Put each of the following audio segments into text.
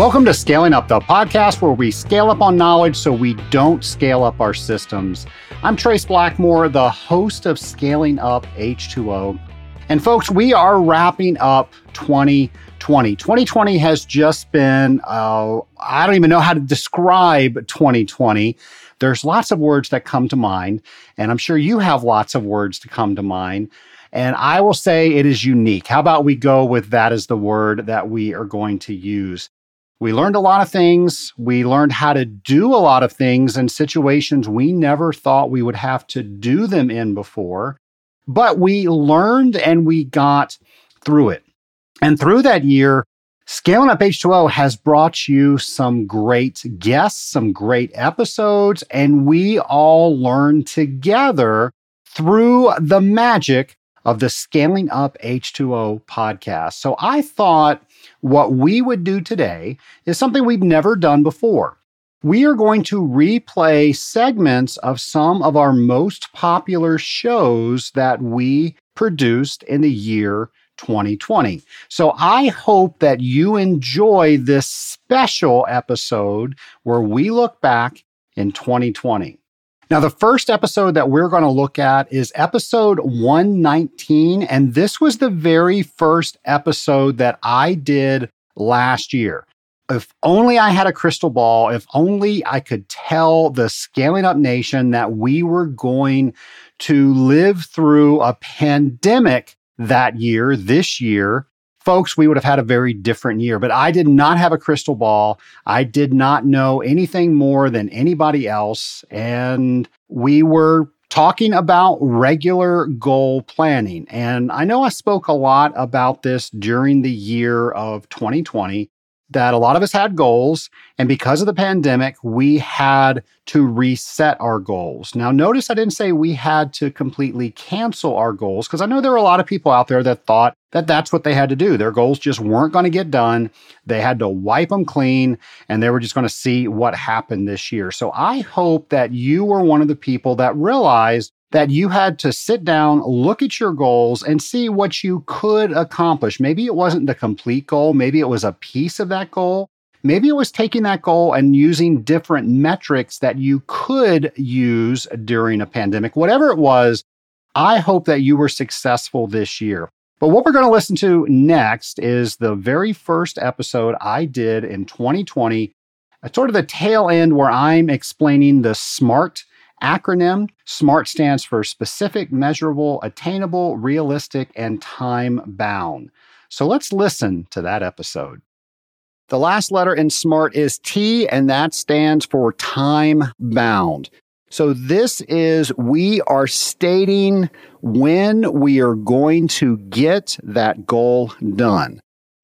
Welcome to Scaling Up, the podcast where we scale up on knowledge so we don't scale up our systems. I'm Trace Blackmore, the host of Scaling Up H2O. And folks, we are wrapping up 2020. 2020 has just been, uh, I don't even know how to describe 2020. There's lots of words that come to mind, and I'm sure you have lots of words to come to mind. And I will say it is unique. How about we go with that as the word that we are going to use? We learned a lot of things. We learned how to do a lot of things in situations we never thought we would have to do them in before. But we learned and we got through it. And through that year, Scaling Up H2O has brought you some great guests, some great episodes, and we all learned together through the magic of the Scaling Up H2O podcast. So I thought what we would do today is something we've never done before. We are going to replay segments of some of our most popular shows that we produced in the year 2020. So I hope that you enjoy this special episode where we look back in 2020. Now, the first episode that we're going to look at is episode 119. And this was the very first episode that I did last year. If only I had a crystal ball, if only I could tell the scaling up nation that we were going to live through a pandemic that year, this year, folks, we would have had a very different year. But I did not have a crystal ball. I did not know anything more than anybody else. And we were talking about regular goal planning. And I know I spoke a lot about this during the year of 2020 that a lot of us had goals. And because of the pandemic, we had to reset our goals. Now, notice I didn't say we had to completely cancel our goals because I know there were a lot of people out there that thought that that's what they had to do. Their goals just weren't going to get done. They had to wipe them clean and they were just going to see what happened this year. So I hope that you were one of the people that realized that you had to sit down, look at your goals, and see what you could accomplish. Maybe it wasn't the complete goal, maybe it was a piece of that goal. Maybe it was taking that goal and using different metrics that you could use during a pandemic. Whatever it was, I hope that you were successful this year. But what we're going to listen to next is the very first episode I did in 2020, uh, sort of the tail end where I'm explaining the SMART acronym. SMART stands for specific, measurable, attainable, realistic, and time bound. So let's listen to that episode. The last letter in SMART is T, and that stands for time bound. So this is, we are stating when we are going to get that goal done.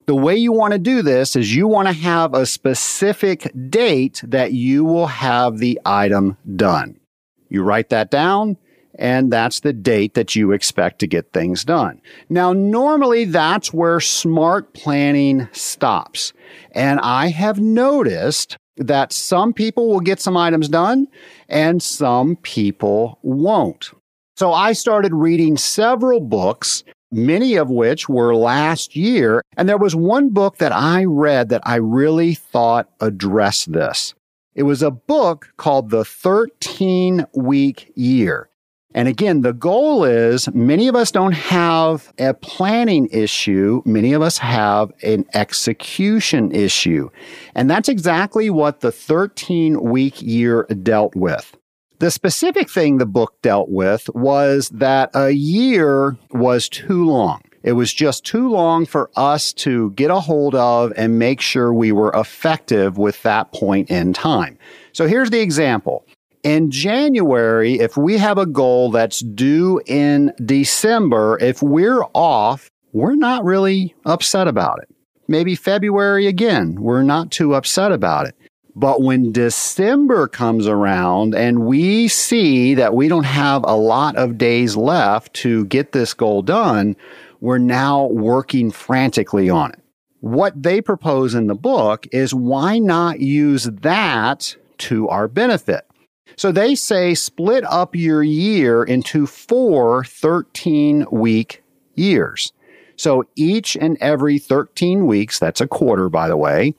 The way you want to do this is you want to have a specific date that you will have the item done. You write that down and that's the date that you expect to get things done. Now, normally that's where smart planning stops. And I have noticed that some people will get some items done and some people won't. So I started reading several books, many of which were last year. And there was one book that I read that I really thought addressed this. It was a book called The 13 Week Year. And again, the goal is many of us don't have a planning issue. Many of us have an execution issue. And that's exactly what the 13 week year dealt with. The specific thing the book dealt with was that a year was too long. It was just too long for us to get a hold of and make sure we were effective with that point in time. So here's the example. In January, if we have a goal that's due in December, if we're off, we're not really upset about it. Maybe February again, we're not too upset about it. But when December comes around and we see that we don't have a lot of days left to get this goal done, we're now working frantically on it. What they propose in the book is why not use that to our benefit? So they say split up your year into four 13 week years. So each and every 13 weeks, that's a quarter, by the way,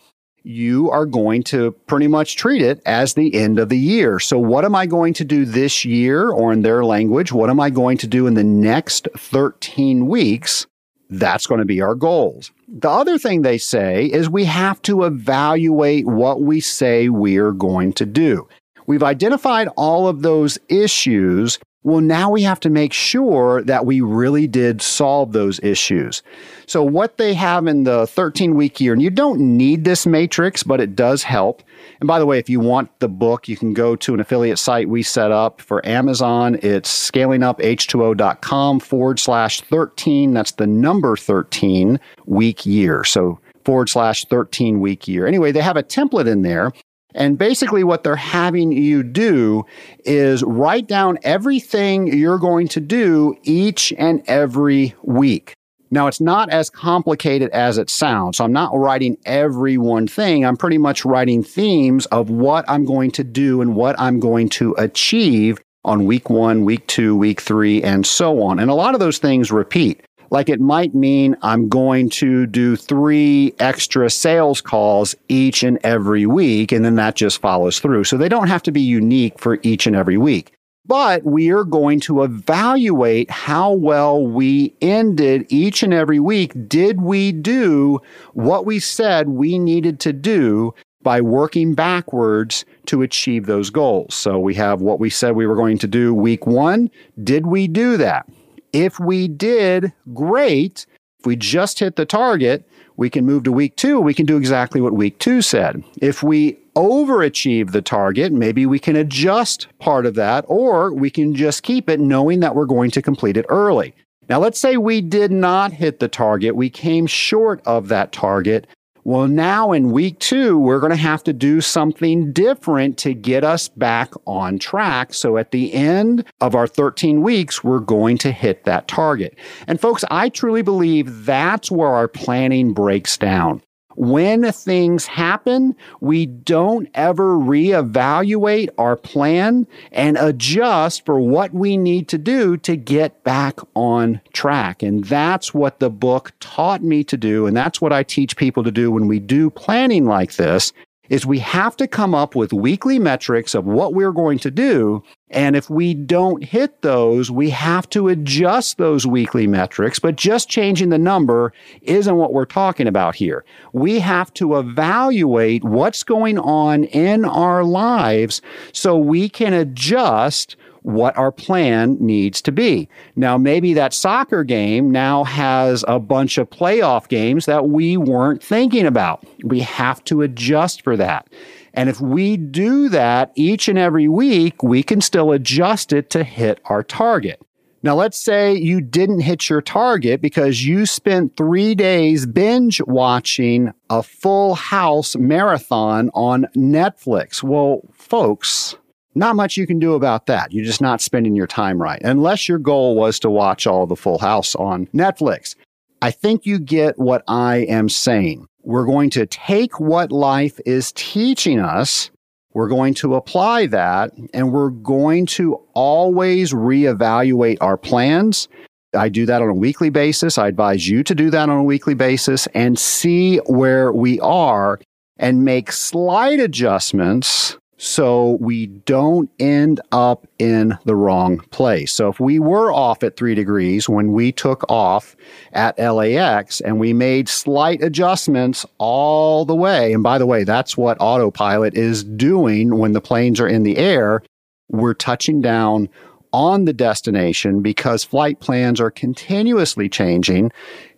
you are going to pretty much treat it as the end of the year. So, what am I going to do this year, or in their language, what am I going to do in the next 13 weeks? That's going to be our goals. The other thing they say is we have to evaluate what we say we're going to do. We've identified all of those issues well, now we have to make sure that we really did solve those issues. So, what they have in the 13 week year, and you don't need this matrix, but it does help. And by the way, if you want the book, you can go to an affiliate site we set up for Amazon. It's scalinguph2o.com forward slash 13. That's the number 13 week year. So, forward slash 13 week year. Anyway, they have a template in there and basically, what they're having you do is write down everything you're going to do each and every week. Now, it's not as complicated as it sounds. So I'm not writing every one thing. I'm pretty much writing themes of what I'm going to do and what I'm going to achieve on week one, week two, week three, and so on. And a lot of those things repeat. Like it might mean I'm going to do three extra sales calls each and every week, and then that just follows through. So they don't have to be unique for each and every week. But we are going to evaluate how well we ended each and every week. Did we do what we said we needed to do by working backwards to achieve those goals? So we have what we said we were going to do week one. Did we do that? If we did, great. If we just hit the target, we can move to week two. We can do exactly what week two said. If we overachieve the target, maybe we can adjust part of that, or we can just keep it knowing that we're going to complete it early. Now, let's say we did not hit the target. We came short of that target. Well, now in week two, we're going to have to do something different to get us back on track. So at the end of our 13 weeks, we're going to hit that target. And folks, I truly believe that's where our planning breaks down when things happen, we don't ever reevaluate our plan and adjust for what we need to do to get back on track. And that's what the book taught me to do. And that's what I teach people to do when we do planning like this is we have to come up with weekly metrics of what we're going to do. And if we don't hit those, we have to adjust those weekly metrics. But just changing the number isn't what we're talking about here. We have to evaluate what's going on in our lives so we can adjust what our plan needs to be. Now, maybe that soccer game now has a bunch of playoff games that we weren't thinking about. We have to adjust for that. And if we do that each and every week, we can still adjust it to hit our target. Now, let's say you didn't hit your target because you spent three days binge watching a full house marathon on Netflix. Well, folks, not much you can do about that. You're just not spending your time right. Unless your goal was to watch all the Full House on Netflix. I think you get what I am saying. We're going to take what life is teaching us. We're going to apply that and we're going to always reevaluate our plans. I do that on a weekly basis. I advise you to do that on a weekly basis and see where we are and make slight adjustments so we don't end up in the wrong place. So if we were off at three degrees when we took off at LAX and we made slight adjustments all the way, and by the way, that's what autopilot is doing when the planes are in the air, we're touching down on the destination because flight plans are continuously changing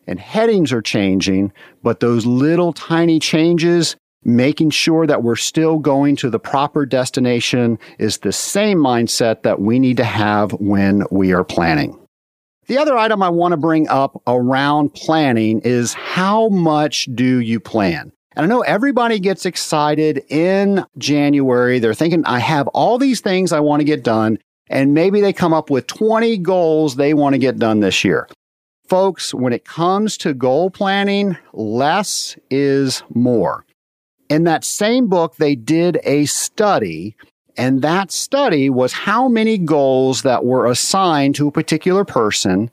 and headings are changing, but those little tiny changes making sure that we're still going to the proper destination is the same mindset that we need to have when we are planning. The other item I want to bring up around planning is how much do you plan? And I know everybody gets excited in January. They're thinking, I have all these things I want to get done. And maybe they come up with 20 goals they want to get done this year. Folks, when it comes to goal planning, less is more. In that same book, they did a study, and that study was how many goals that were assigned to a particular person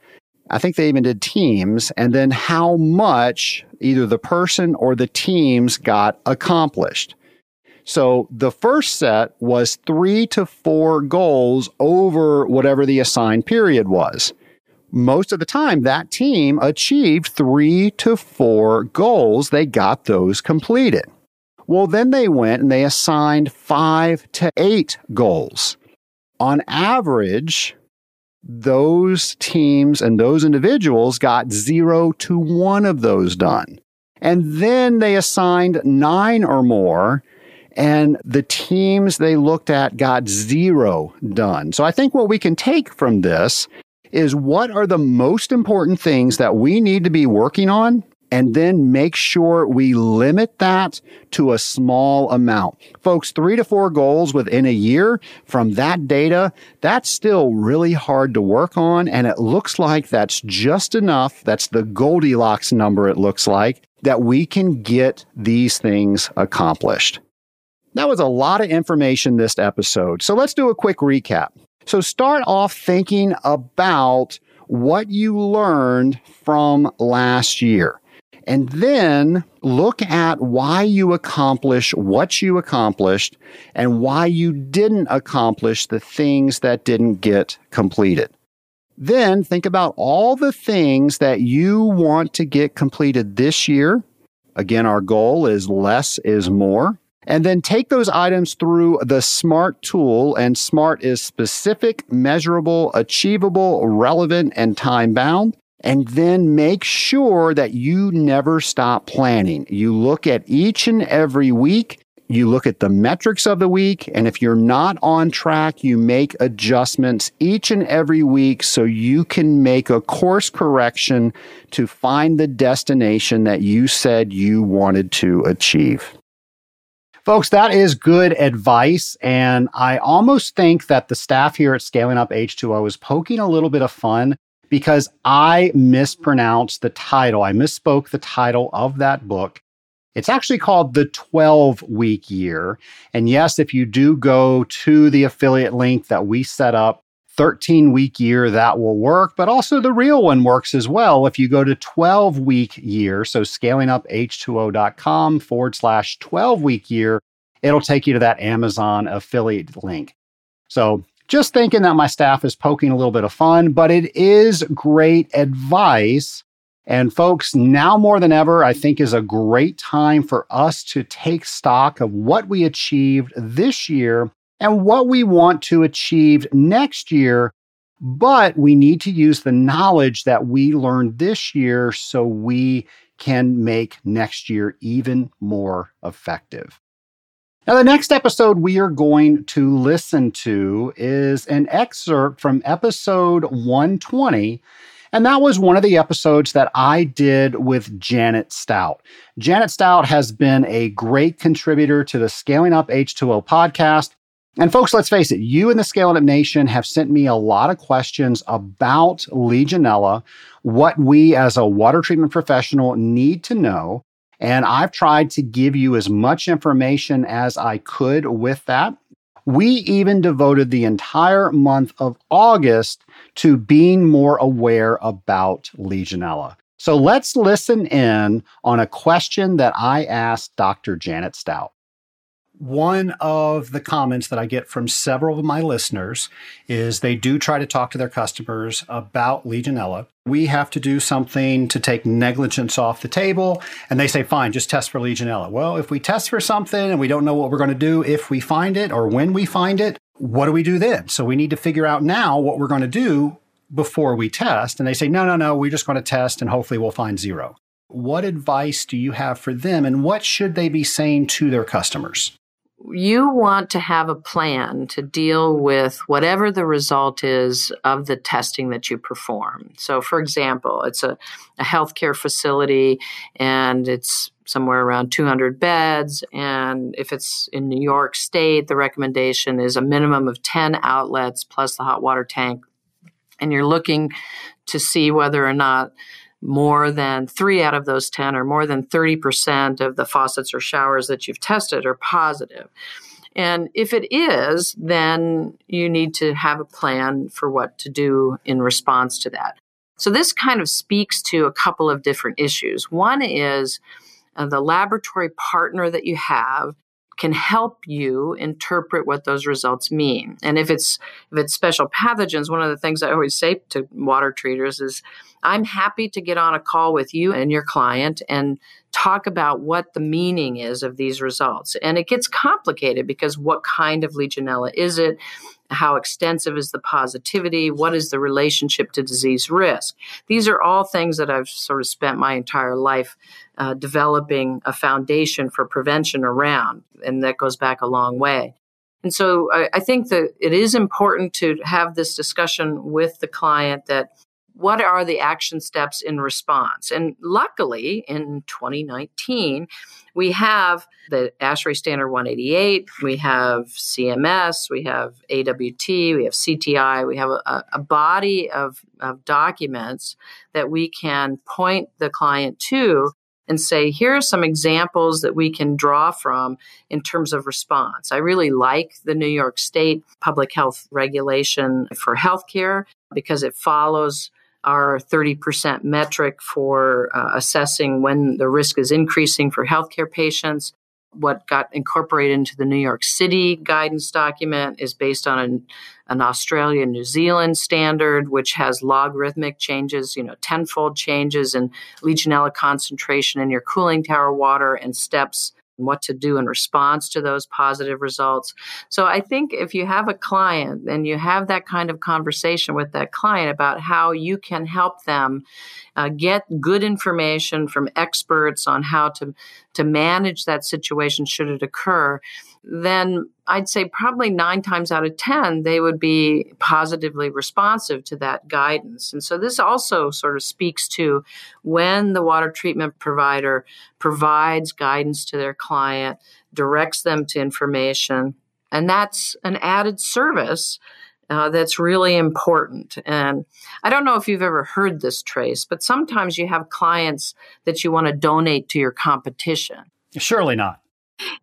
I think they even did teams, and then how much either the person or the teams got accomplished. So the first set was three to four goals over whatever the assigned period was. Most of the time, that team achieved three to four goals. They got those completed. Well, then they went and they assigned five to eight goals. On average, those teams and those individuals got zero to one of those done. And then they assigned nine or more, and the teams they looked at got zero done. So I think what we can take from this is what are the most important things that we need to be working on and then make sure we limit that to a small amount. Folks, three to four goals within a year from that data, that's still really hard to work on. And it looks like that's just enough. That's the Goldilocks number, it looks like, that we can get these things accomplished. That was a lot of information this episode. So let's do a quick recap. So start off thinking about what you learned from last year. And then look at why you accomplish what you accomplished and why you didn't accomplish the things that didn't get completed. Then think about all the things that you want to get completed this year. Again, our goal is less is more. And then take those items through the SMART tool. And SMART is specific, measurable, achievable, relevant, and time bound and then make sure that you never stop planning. You look at each and every week. You look at the metrics of the week. And if you're not on track, you make adjustments each and every week so you can make a course correction to find the destination that you said you wanted to achieve. Folks, that is good advice. And I almost think that the staff here at Scaling Up H2O is poking a little bit of fun because I mispronounced the title. I misspoke the title of that book. It's actually called The 12 Week Year. And yes, if you do go to the affiliate link that we set up, 13 week year, that will work. But also the real one works as well. If you go to 12 week year, so scalinguph2o.com forward slash 12 week year, it'll take you to that Amazon affiliate link. So just thinking that my staff is poking a little bit of fun, but it is great advice. And folks, now more than ever, I think is a great time for us to take stock of what we achieved this year and what we want to achieve next year. But we need to use the knowledge that we learned this year so we can make next year even more effective. Now, the next episode we are going to listen to is an excerpt from episode 120. And that was one of the episodes that I did with Janet Stout. Janet Stout has been a great contributor to the Scaling Up H2O podcast. And folks, let's face it, you and the Scaling Up Nation have sent me a lot of questions about Legionella, what we as a water treatment professional need to know. And I've tried to give you as much information as I could with that. We even devoted the entire month of August to being more aware about Legionella. So let's listen in on a question that I asked Dr. Janet Stout. One of the comments that I get from several of my listeners is they do try to talk to their customers about Legionella. We have to do something to take negligence off the table. And they say, fine, just test for Legionella. Well, if we test for something and we don't know what we're going to do if we find it or when we find it, what do we do then? So we need to figure out now what we're going to do before we test. And they say, no, no, no, we're just going to test and hopefully we'll find zero. What advice do you have for them and what should they be saying to their customers? You want to have a plan to deal with whatever the result is of the testing that you perform. So, for example, it's a, a healthcare facility and it's somewhere around 200 beds. And if it's in New York State, the recommendation is a minimum of 10 outlets plus the hot water tank. And you're looking to see whether or not more than three out of those 10 or more than 30% of the faucets or showers that you've tested are positive. And if it is, then you need to have a plan for what to do in response to that. So this kind of speaks to a couple of different issues. One is uh, the laboratory partner that you have can help you interpret what those results mean. And if it's if it's special pathogens, one of the things I always say to water treaters is I'm happy to get on a call with you and your client and talk about what the meaning is of these results. And it gets complicated because what kind of Legionella is it? How extensive is the positivity? What is the relationship to disease risk? These are all things that I've sort of spent my entire life uh, developing a foundation for prevention around, and that goes back a long way. And so I, I think that it is important to have this discussion with the client that what are the action steps in response? And luckily, in 2019, we have the ASHRAE Standard 188, we have CMS, we have AWT, we have CTI, we have a, a body of, of documents that we can point the client to and say, here are some examples that we can draw from in terms of response. I really like the New York State public health regulation for healthcare because it follows our 30% metric for uh, assessing when the risk is increasing for healthcare patients. What got incorporated into the New York City guidance document is based on an, an Australia New Zealand standard, which has logarithmic changes, you know, tenfold changes in Legionella concentration in your cooling tower water and steps what to do in response to those positive results. So I think if you have a client and you have that kind of conversation with that client about how you can help them uh, get good information from experts on how to to manage that situation should it occur, then I'd say probably nine times out of 10, they would be positively responsive to that guidance. And so this also sort of speaks to when the water treatment provider provides guidance to their client, directs them to information, and that's an added service uh, that's really important. And I don't know if you've ever heard this, Trace, but sometimes you have clients that you want to donate to your competition. Surely not.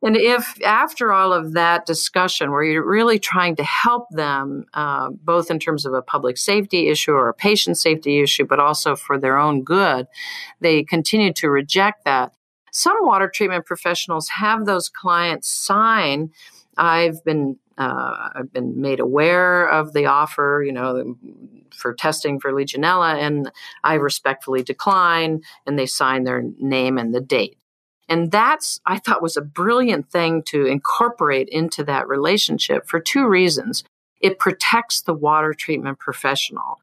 And if after all of that discussion, where you're really trying to help them, uh, both in terms of a public safety issue or a patient safety issue, but also for their own good, they continue to reject that. Some water treatment professionals have those clients sign. I've been uh, I've been made aware of the offer, you know, for testing for Legionella, and I respectfully decline, and they sign their name and the date. And that's, I thought, was a brilliant thing to incorporate into that relationship for two reasons. It protects the water treatment professional.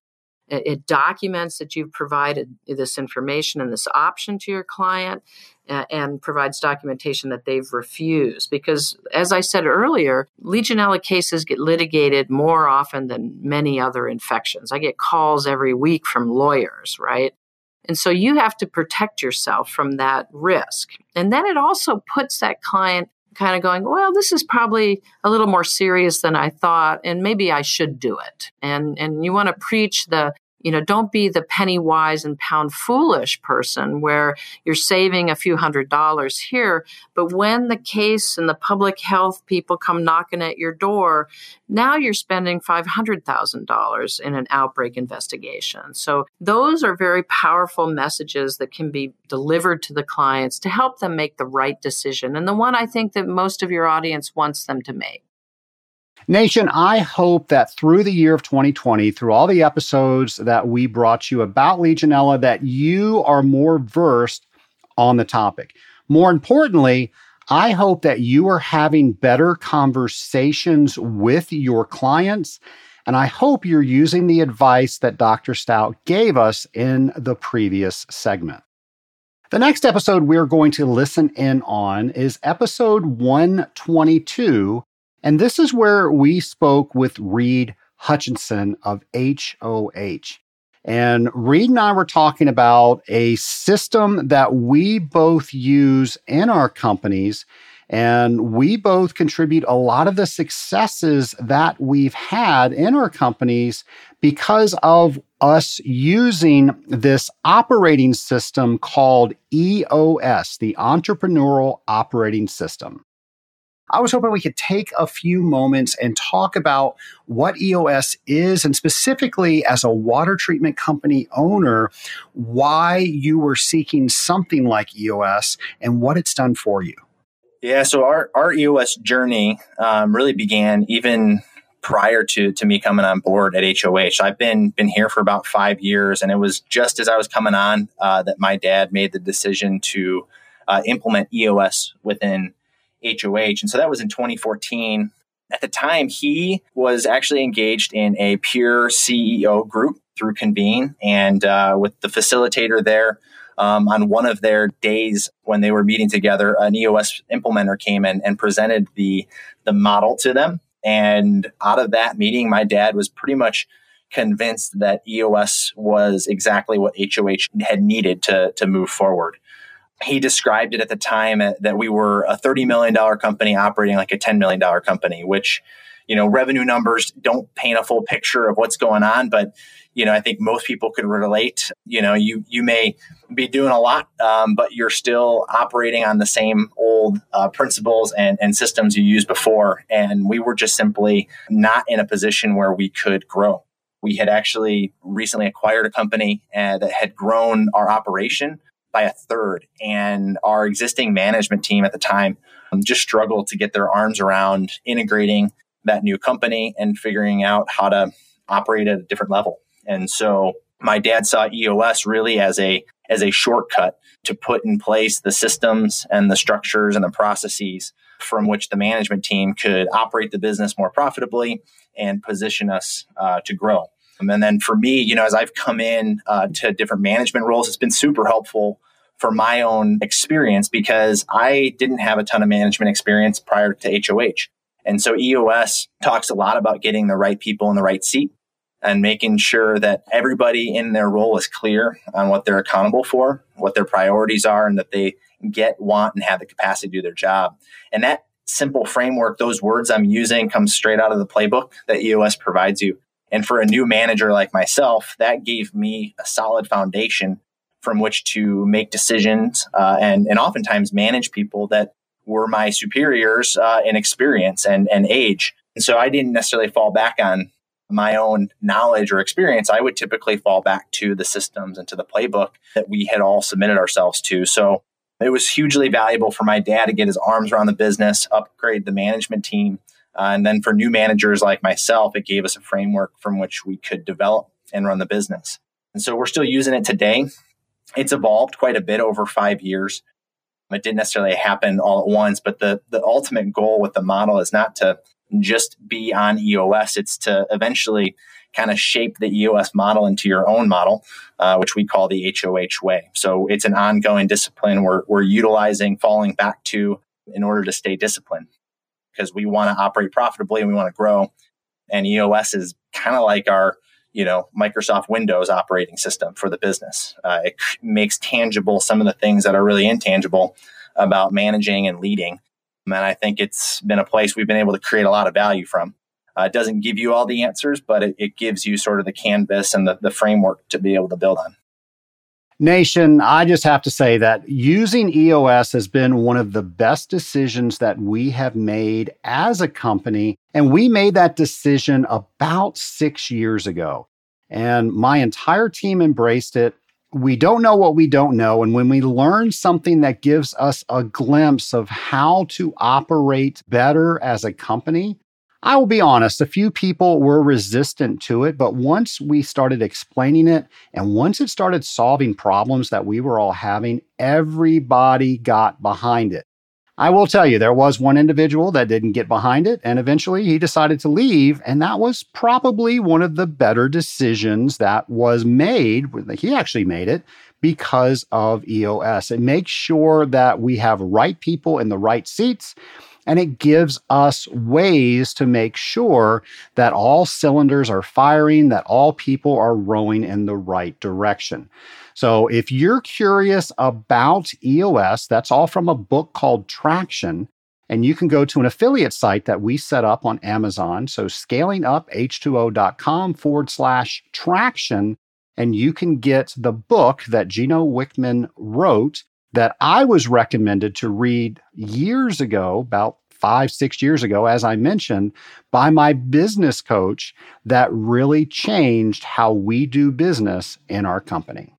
It, documents that you've provided this information and this option to your client and provides documentation that they've refused. Because, as I said earlier, Legionella cases get litigated more often than many other infections. I get calls every week from lawyers, right? And so you have to protect yourself from that risk. And then it also puts that client kind of going, well, this is probably a little more serious than I thought, and maybe I should do it. And and you want to preach the you know, don't be the penny wise and pound foolish person where you're saving a few hundred dollars here. But when the case and the public health people come knocking at your door, now you're spending $500,000 in an outbreak investigation. So those are very powerful messages that can be delivered to the clients to help them make the right decision. And the one I think that most of your audience wants them to make. Nation, I hope that through the year of 2020, through all the episodes that we brought you about Legionella, that you are more versed on the topic. More importantly, I hope that you are having better conversations with your clients. And I hope you're using the advice that Dr. Stout gave us in the previous segment. The next episode we're going to listen in on is episode 122 and this is where we spoke with Reed Hutchinson of HOH. And Reed and I were talking about a system that we both use in our companies. And we both contribute a lot of the successes that we've had in our companies because of us using this operating system called EOS, the Entrepreneurial Operating System. I was hoping we could take a few moments and talk about what EOS is, and specifically as a water treatment company owner, why you were seeking something like EOS and what it's done for you. Yeah, so our, our EOS journey um, really began even prior to to me coming on board at HOH. I've been been here for about five years, and it was just as I was coming on uh, that my dad made the decision to uh, implement EOS within HOH, and so that was in 2014. At the time, he was actually engaged in a pure CEO group through Convene, and uh, with the facilitator there. Um, on one of their days when they were meeting together, an EOS implementer came in and presented the the model to them and out of that meeting, my dad was pretty much convinced that EOS was exactly what HOH had needed to, to move forward. He described it at the time that we were a $30 million company operating like a $10 million company, which, you know, revenue numbers don't paint a full picture of what's going on, but you know, I think most people can relate. You know, you you may be doing a lot, um, but you're still operating on the same old uh, principles and, and systems you used before. And we were just simply not in a position where we could grow. We had actually recently acquired a company uh, that had grown our operation by a third, and our existing management team at the time um, just struggled to get their arms around integrating that new company and figuring out how to operate at a different level. And so my dad saw EOS really as a as a shortcut to put in place the systems and the structures and the processes from which the management team could operate the business more profitably and position us uh, to grow. And then for me, you know, as I've come in uh, to different management roles, it's been super helpful for my own experience because I didn't have a ton of management experience prior to HOH. And so EOS talks a lot about getting the right people in the right seat and making sure that everybody in their role is clear on what they're accountable for, what their priorities are, and that they get, want, and have the capacity to do their job. And that simple framework, those words I'm using come straight out of the playbook that EOS provides you. And for a new manager like myself, that gave me a solid foundation from which to make decisions uh, and, and oftentimes manage people that were my superiors uh, in experience and, and age. And so I didn't necessarily fall back on my own knowledge or experience, I would typically fall back to the systems and to the playbook that we had all submitted ourselves to. So it was hugely valuable for my dad to get his arms around the business, upgrade the management team. Uh, and then for new managers like myself, it gave us a framework from which we could develop and run the business. And so we're still using it today. It's evolved quite a bit over five years. It didn't necessarily happen all at once, but the, the ultimate goal with the model is not to just be on EOS. It's to eventually kind of shape the EOS model into your own model, uh, which we call the HOH way. So it's an ongoing discipline we're, we're utilizing, falling back to in order to stay disciplined because we want to operate profitably and we want to grow. And EOS is kind of like our, you know, Microsoft Windows operating system for the business. Uh, it makes tangible some of the things that are really intangible about managing and leading and I think it's been a place we've been able to create a lot of value from. Uh, it doesn't give you all the answers, but it, it gives you sort of the canvas and the, the framework to be able to build on. Nation, I just have to say that using EOS has been one of the best decisions that we have made as a company. And we made that decision about six years ago. And my entire team embraced it we don't know what we don't know. And when we learn something that gives us a glimpse of how to operate better as a company, I will be honest, a few people were resistant to it. But once we started explaining it and once it started solving problems that we were all having, everybody got behind it. I will tell you, there was one individual that didn't get behind it, and eventually he decided to leave. And that was probably one of the better decisions that was made. He actually made it because of EOS. It makes sure that we have right people in the right seats and it gives us ways to make sure that all cylinders are firing, that all people are rowing in the right direction. So if you're curious about EOS, that's all from a book called Traction. And you can go to an affiliate site that we set up on Amazon. So scalinguph2o.com forward slash traction. And you can get the book that Gino Wickman wrote that I was recommended to read years ago, about five, six years ago, as I mentioned, by my business coach that really changed how we do business in our company.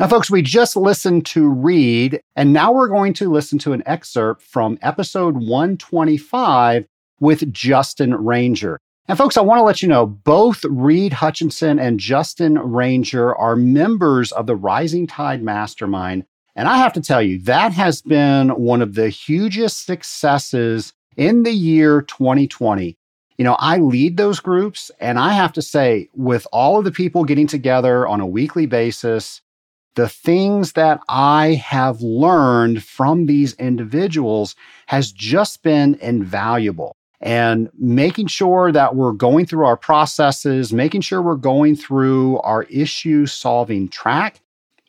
Now, folks, we just listened to Reed, and now we're going to listen to an excerpt from episode 125 with Justin Ranger. And folks, I want to let you know both Reed Hutchinson and Justin Ranger are members of the Rising Tide Mastermind. And I have to tell you, that has been one of the hugest successes in the year 2020. You know, I lead those groups, and I have to say, with all of the people getting together on a weekly basis, the things that I have learned from these individuals has just been invaluable. And making sure that we're going through our processes, making sure we're going through our issue solving track,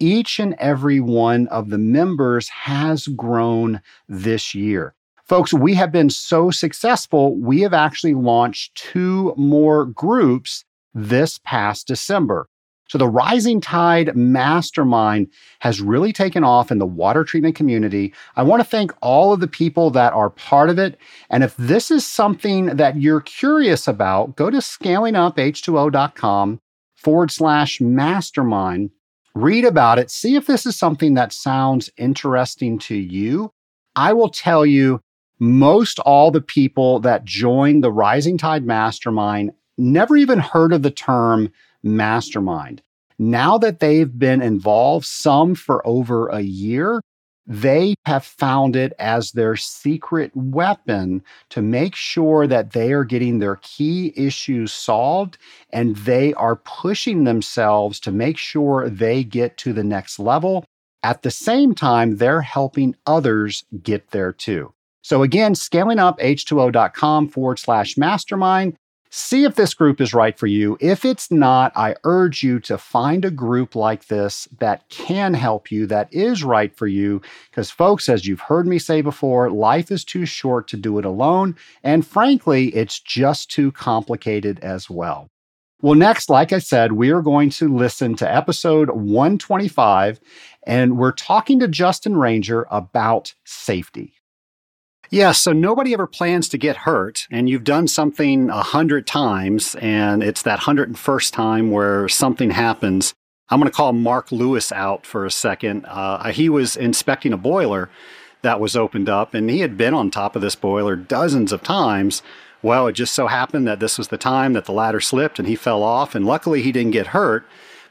each and every one of the members has grown this year. Folks, we have been so successful, we have actually launched two more groups this past December. So the Rising Tide Mastermind has really taken off in the water treatment community. I want to thank all of the people that are part of it. And if this is something that you're curious about, go to scalinguph2o.com forward slash mastermind. Read about it. See if this is something that sounds interesting to you. I will tell you, most all the people that join the Rising Tide Mastermind never even heard of the term mastermind. Now that they've been involved, some for over a year, they have found it as their secret weapon to make sure that they are getting their key issues solved and they are pushing themselves to make sure they get to the next level. At the same time, they're helping others get there too. So again, scalinguph2o.com forward slash mastermind. See if this group is right for you. If it's not, I urge you to find a group like this that can help you, that is right for you. Because, folks, as you've heard me say before, life is too short to do it alone. And frankly, it's just too complicated as well. Well, next, like I said, we are going to listen to episode 125, and we're talking to Justin Ranger about safety. Yeah, so nobody ever plans to get hurt, and you've done something a hundred times, and it's that hundred and first time where something happens. I'm going to call Mark Lewis out for a second. Uh, he was inspecting a boiler that was opened up, and he had been on top of this boiler dozens of times. Well, it just so happened that this was the time that the ladder slipped and he fell off, and luckily he didn't get hurt,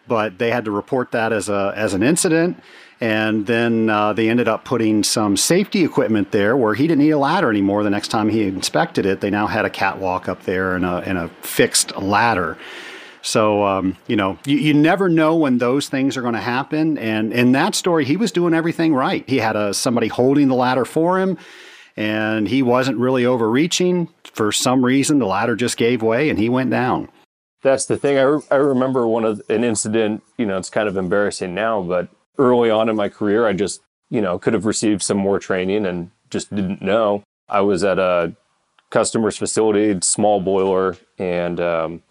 but they had to report that as a as an incident and then uh, they ended up putting some safety equipment there where he didn't need a ladder anymore. The next time he inspected it, they now had a catwalk up there and a, and a fixed ladder. So, um, you know, you, you, never know when those things are going to happen. And in that story, he was doing everything right. He had a, somebody holding the ladder for him, and he wasn't really overreaching. For some reason, the ladder just gave way and he went down. That's the thing. I, re- I remember one of an incident, you know, it's kind of embarrassing now, but early on in my career, I just, you know, could have received some more training and just didn't know. I was at a customer's facility, small boiler, and um,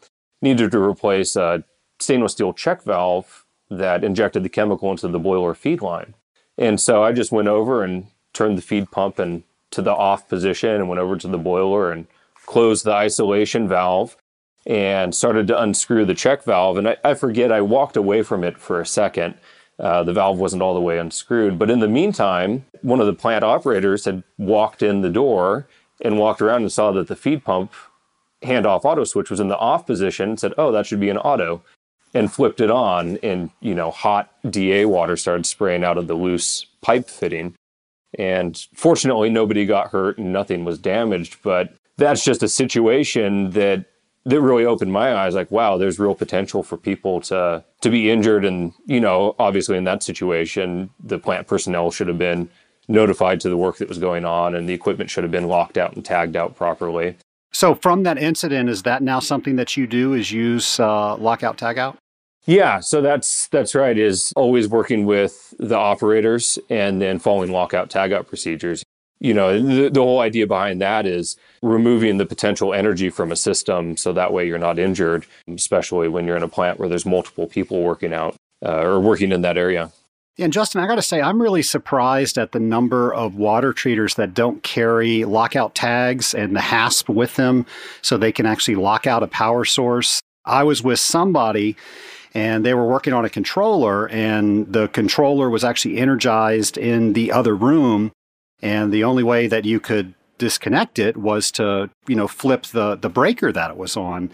needed to replace a stainless steel check valve that injected the chemical into the boiler feed line. And so I just went over and turned the feed pump and to the off position and went over to the boiler and closed the isolation valve and started to unscrew the check valve. And I, I forget, I walked away from it for a second uh, the valve wasn't all the way unscrewed. But in the meantime, one of the plant operators had walked in the door and walked around and saw that the feed pump handoff auto switch was in the off position. Said, "Oh, that should be an auto," and flipped it on. And you know, hot DA water started spraying out of the loose pipe fitting. And fortunately, nobody got hurt and nothing was damaged. But that's just a situation that that really opened my eyes like wow there's real potential for people to to be injured. And you know obviously in that situation the plant personnel should have been notified to the work that was going on and the equipment should have been locked out and tagged out properly. So from that incident is that now something that you do is use uh, lockout tagout yeah so that's that's right is always working with the operators and then following lockout tagout procedures you know the, the whole idea behind that is removing the potential energy from a system so that way you're not injured especially when you're in a plant where there's multiple people working out uh, or working in that area And Justin, I got to say, I'm really surprised at the number of water treaters that don't carry lockout tags and the hasp with them so they can actually lock out a power source. I was with somebody and they were working on a controller, and the controller was actually energized in the other room. And the only way that you could disconnect it was to, you know, flip the, the breaker that it was on.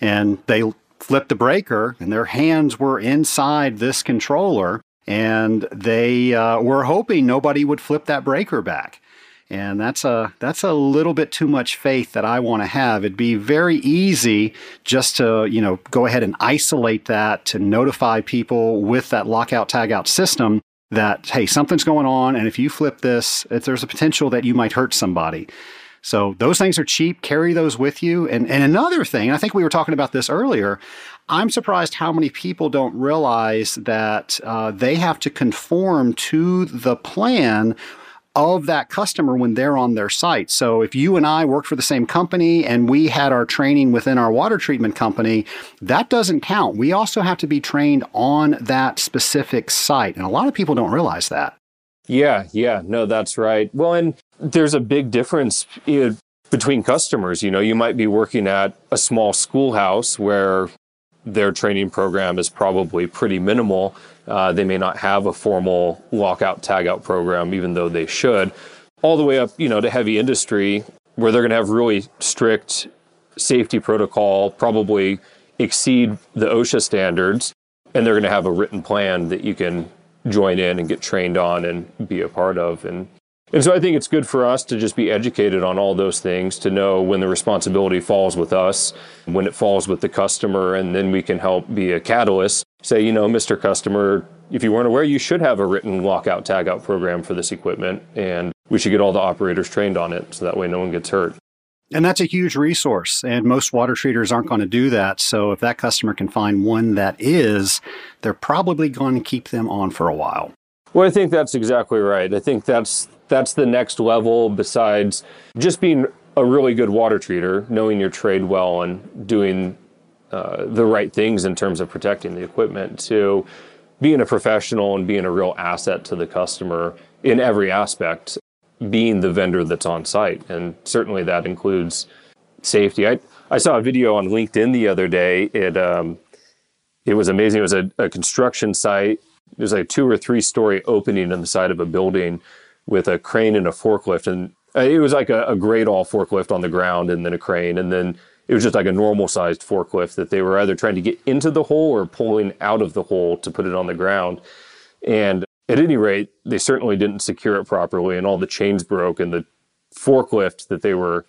And they flipped the breaker, and their hands were inside this controller and they uh, were hoping nobody would flip that breaker back. And that's a that's a little bit too much faith that I want to have. It'd be very easy just to you know go ahead and isolate that to notify people with that lockout tagout system that hey something's going on, and if you flip this, there's a potential that you might hurt somebody. So those things are cheap. Carry those with you. And and another thing, and I think we were talking about this earlier. I'm surprised how many people don't realize that uh, they have to conform to the plan of that customer when they're on their site. So if you and I worked for the same company and we had our training within our water treatment company, that doesn't count. We also have to be trained on that specific site. And a lot of people don't realize that. Yeah, yeah, no, that's right. Well, and there's a big difference between customers. You know, you might be working at a small schoolhouse where their training program is probably pretty minimal. Uh, they may not have a formal lockout tagout program, even though they should. All the way up, you know, to heavy industry, where they're going to have really strict safety protocol, probably exceed the OSHA standards, and they're going to have a written plan that you can join in and get trained on and be a part of. And and so I think it's good for us to just be educated on all those things, to know when the responsibility falls with us, when it falls with the customer, and then we can help be a catalyst. Say, you know, Mr. Customer, if you weren't aware, you should have a written lockout tagout program for this equipment, and we should get all the operators trained on it so that way no one gets hurt. And that's a huge resource. And most water treaters aren't going to do that. So if that customer can find one that is, they're probably going to keep them on for a while. Well, I think that's exactly right. I think that's that's the next level besides just being a really good water treater, knowing your trade well and doing uh, the right things in terms of protecting the equipment to being a professional and being a real asset to the customer in every aspect, being the vendor that's on site. And certainly that includes safety. I, I saw a video on LinkedIn the other day. It, um, it was amazing. It was a, a construction site. There's like a two or three story opening in the side of a building with a crane and a forklift. And uh, it was like a, a Gradall forklift on the ground and then a crane. And then it was just like a normal sized forklift that they were either trying to get into the hole or pulling out of the hole to put it on the ground. And at any rate, they certainly didn't secure it properly, and all the chains broke, and the forklift that they were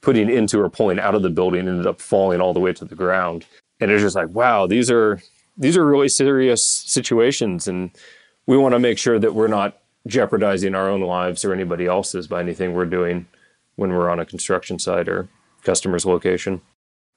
putting into or pulling out of the building ended up falling all the way to the ground. And it's just like, wow, these are these are really serious situations, and we want to make sure that we're not jeopardizing our own lives or anybody else's by anything we're doing when we're on a construction site or customer's location.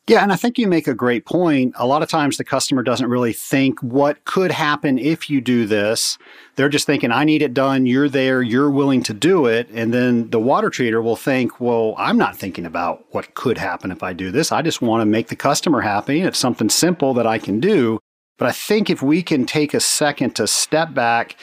Yeah, and I think you make a great point. A lot of times the customer doesn't really think what could happen if you do this. They're just thinking, I need it done. You're there. You're willing to do it. And then the water treater will think, well, I'm not thinking about what could happen if I do this. I just want to make the customer happy. It's something simple that I can do. But I think if we can take a second to step back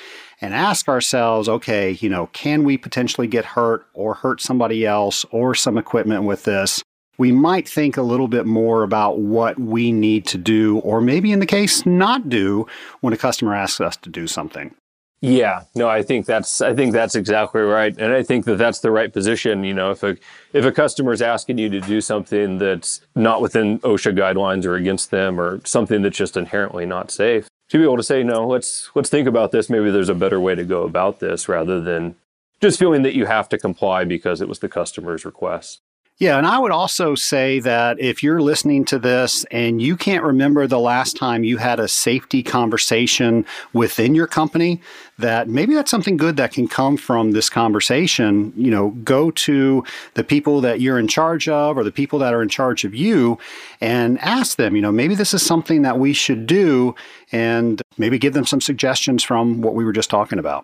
and ask ourselves, okay, you know, can we potentially get hurt or hurt somebody else or some equipment with this? We might think a little bit more about what we need to do, or maybe in the case, not do when a customer asks us to do something. Yeah, no, I think that's I think that's exactly right, and I think that that's the right position. You know, if a if a customer is asking you to do something that's not within OSHA guidelines or against them, or something that's just inherently not safe, to be able to say, no, let's let's think about this. Maybe there's a better way to go about this rather than just feeling that you have to comply because it was the customer's request. Yeah, and I would also say that if you're listening to this and you can't remember the last time you had a safety conversation within your company, that maybe that's something good that can come from this conversation. You know, go to the people that you're in charge of or the people that are in charge of you and ask them, you know, maybe this is something that we should do and maybe give them some suggestions from what we were just talking about.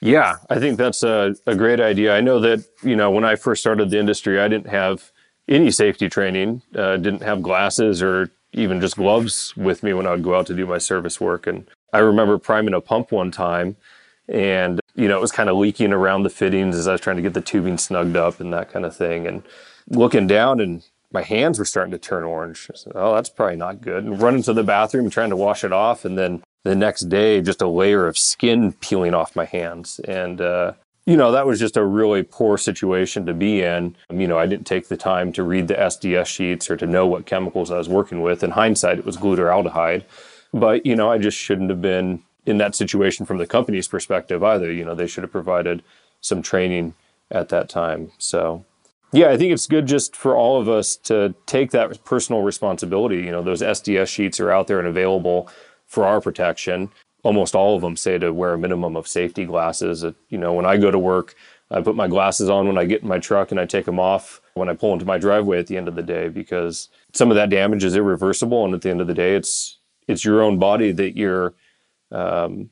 Yeah, I think that's a, a great idea. I know that, you know, when I first started the industry, I didn't have any safety training, uh, didn't have glasses or even just gloves with me when I would go out to do my service work. And I remember priming a pump one time and, you know, it was kind of leaking around the fittings as I was trying to get the tubing snugged up and that kind of thing. And looking down and my hands were starting to turn orange. Said, oh, that's probably not good. And running to the bathroom trying to wash it off. And then the next day, just a layer of skin peeling off my hands. And, uh, you know, that was just a really poor situation to be in. You know, I didn't take the time to read the SDS sheets or to know what chemicals I was working with. In hindsight, it was glutaraldehyde. But, you know, I just shouldn't have been in that situation from the company's perspective either. You know, they should have provided some training at that time. So, yeah, I think it's good just for all of us to take that personal responsibility. You know, those SDS sheets are out there and available for our protection. Almost all of them say to wear a minimum of safety glasses. You know, when I go to work, I put my glasses on when I get in my truck and I take them off when I pull into my driveway at the end of the day because some of that damage is irreversible. And at the end of the day, it's it's your own body that you're um,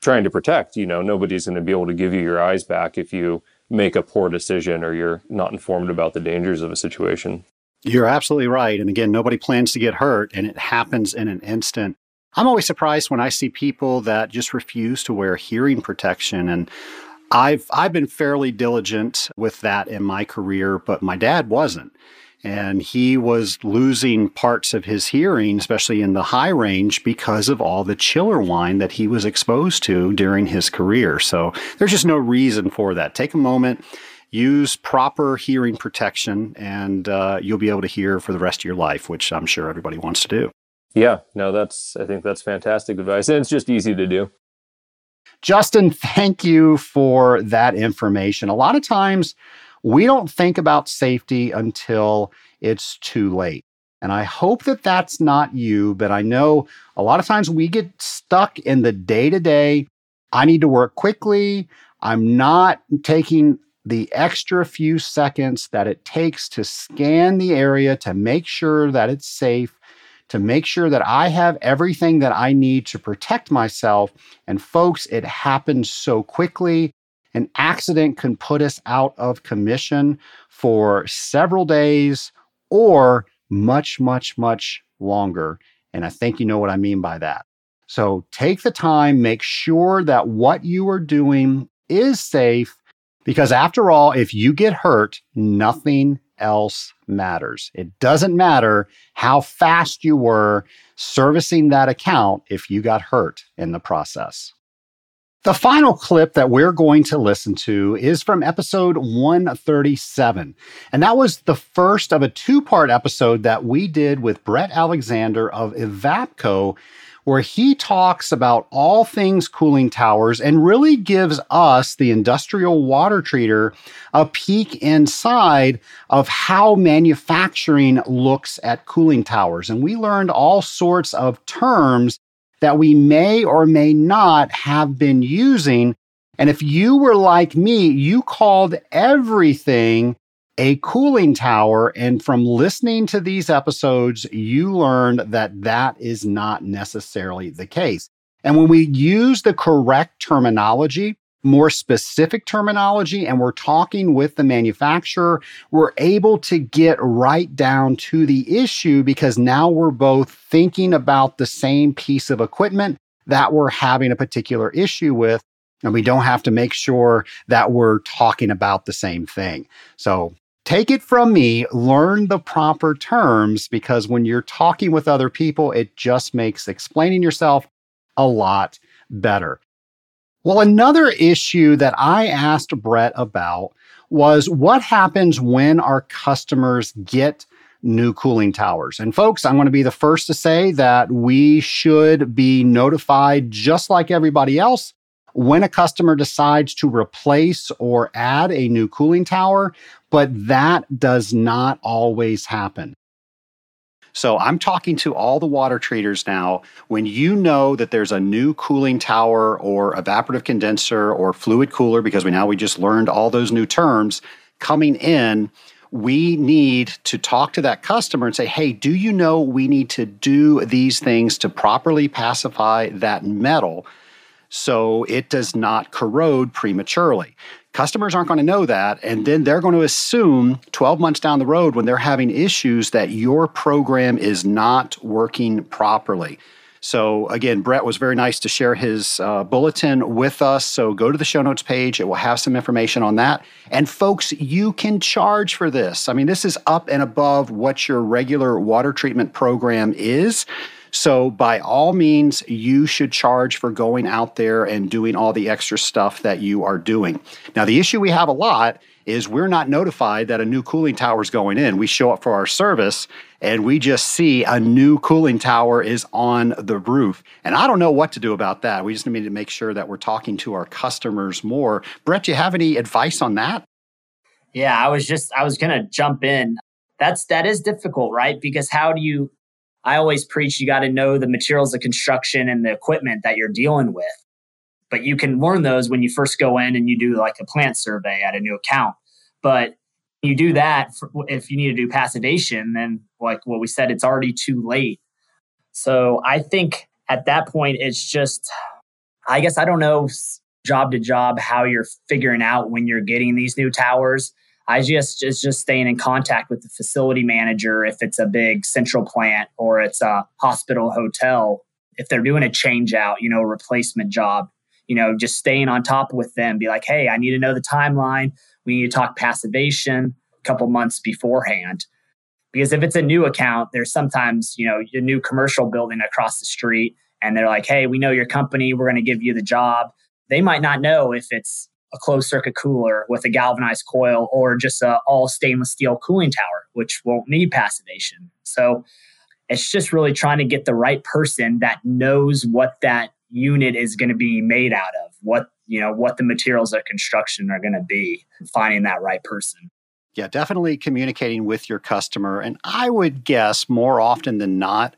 trying to protect. You know, nobody's going to be able to give you your eyes back if you make a poor decision or you're not informed about the dangers of a situation. You're absolutely right. And again, nobody plans to get hurt, and it happens in an instant. I'm always surprised when I see people that just refuse to wear hearing protection. And I've I've been fairly diligent with that in my career, but my dad wasn't and he was losing parts of his hearing, especially in the high range, because of all the chiller whine that he was exposed to during his career. So there's just no reason for that. Take a moment, use proper hearing protection, and uh, you'll be able to hear for the rest of your life, which I'm sure everybody wants to do. Yeah, no, that's I think that's fantastic advice, and it's just easy to do. Justin, thank you for that information. A lot of times we don't think about safety until it's too late. And I hope that that's not you, but I know a lot of times we get stuck in the day to day. I need to work quickly. I'm not taking the extra few seconds that it takes to scan the area to make sure that it's safe, to make sure that I have everything that I need to protect myself. And folks, it happens so quickly. An accident can put us out of commission for several days or much, much, much longer. And I think you know what I mean by that. So take the time, make sure that what you are doing is safe, because after all, if you get hurt, nothing else matters. It doesn't matter how fast you were servicing that account if you got hurt in the process. The final clip that we're going to listen to is from episode 137. And that was the first of a two part episode that we did with Brett Alexander of Evapco, where he talks about all things cooling towers and really gives us, the industrial water treater, a peek inside of how manufacturing looks at cooling towers. And we learned all sorts of terms that we may or may not have been using. And if you were like me, you called everything a cooling tower. And from listening to these episodes, you learned that that is not necessarily the case. And when we use the correct terminology, more specific terminology and we're talking with the manufacturer, we're able to get right down to the issue because now we're both thinking about the same piece of equipment that we're having a particular issue with. And we don't have to make sure that we're talking about the same thing. So take it from me, learn the proper terms because when you're talking with other people, it just makes explaining yourself a lot better. Well, another issue that I asked Brett about was what happens when our customers get new cooling towers. And folks, I'm going to be the first to say that we should be notified just like everybody else when a customer decides to replace or add a new cooling tower, but that does not always happen. So I'm talking to all the water treaters now. When you know that there's a new cooling tower or evaporative condenser or fluid cooler, because we now we just learned all those new terms coming in, we need to talk to that customer and say, hey, do you know we need to do these things to properly passivate that metal so it does not corrode prematurely? Customers aren't going to know that. And then they're going to assume 12 months down the road when they're having issues that your program is not working properly. So, again, Brett was very nice to share his uh, bulletin with us. So, go to the show notes page. It will have some information on that. And, folks, you can charge for this. I mean, this is up and above what your regular water treatment program is. So, by all means, you should charge for going out there and doing all the extra stuff that you are doing. Now, the issue we have a lot is we're not notified that a new cooling tower is going in. We show up for our service and we just see a new cooling tower is on the roof. And I don't know what to do about that. We just need to make sure that we're talking to our customers more. Brett, do you have any advice on that? Yeah, I was just I was going to jump in. That's that is difficult, right? Because how do you I always preach you got to know the materials of construction and the equipment that you're dealing with. But you can learn those when you first go in and you do like a plant survey at a new account. But you do that for, if you need to do passivation, then like what we said, it's already too late. So I think at that point, it's just, I guess I don't know job to job how you're figuring out when you're getting these new towers. I just is just staying in contact with the facility manager if it's a big central plant or it's a hospital hotel. If they're doing a change out, you know, a replacement job, you know, just staying on top with them, be like, hey, I need to know the timeline. We need to talk passivation a couple months beforehand. Because if it's a new account, there's sometimes, you know, a new commercial building across the street and they're like, hey, we know your company. We're going to give you the job. They might not know if it's a closed circuit cooler with a galvanized coil or just a all stainless steel cooling tower, which won't need passivation. So it's just really trying to get the right person that knows what that unit is going to be made out of, what you know, what the materials of construction are going to be, finding that right person. Yeah, definitely communicating with your customer. And I would guess more often than not,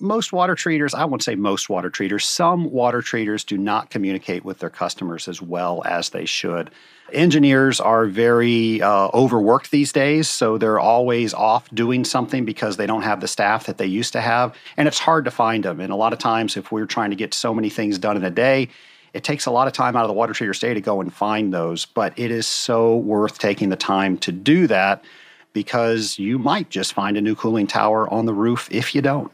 most water treaters, I won't say most water treaters, some water treaters do not communicate with their customers as well as they should. Engineers are very uh, overworked these days, so they're always off doing something because they don't have the staff that they used to have. And it's hard to find them. And a lot of times, if we're trying to get so many things done in a day, it takes a lot of time out of the water treater's day to go and find those, but it is so worth taking the time to do that because you might just find a new cooling tower on the roof if you don't.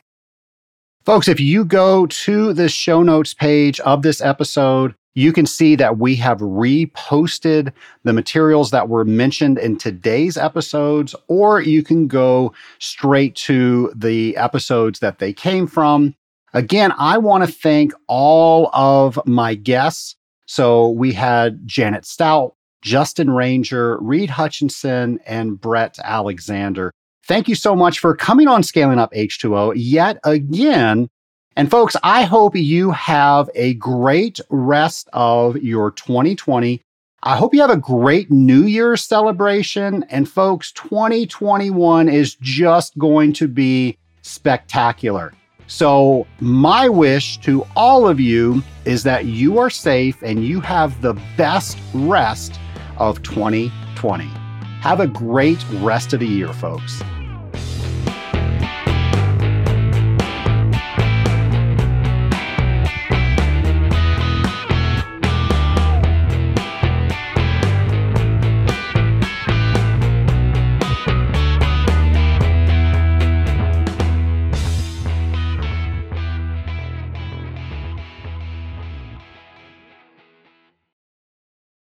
Folks, if you go to the show notes page of this episode, you can see that we have reposted the materials that were mentioned in today's episodes, or you can go straight to the episodes that they came from. Again, I want to thank all of my guests. So we had Janet Stout, Justin Ranger, Reed Hutchinson, and Brett Alexander. Thank you so much for coming on Scaling Up H2O yet again. And folks, I hope you have a great rest of your 2020. I hope you have a great New Year's celebration. And folks, 2021 is just going to be spectacular. So, my wish to all of you is that you are safe and you have the best rest of 2020. Have a great rest of the year, folks.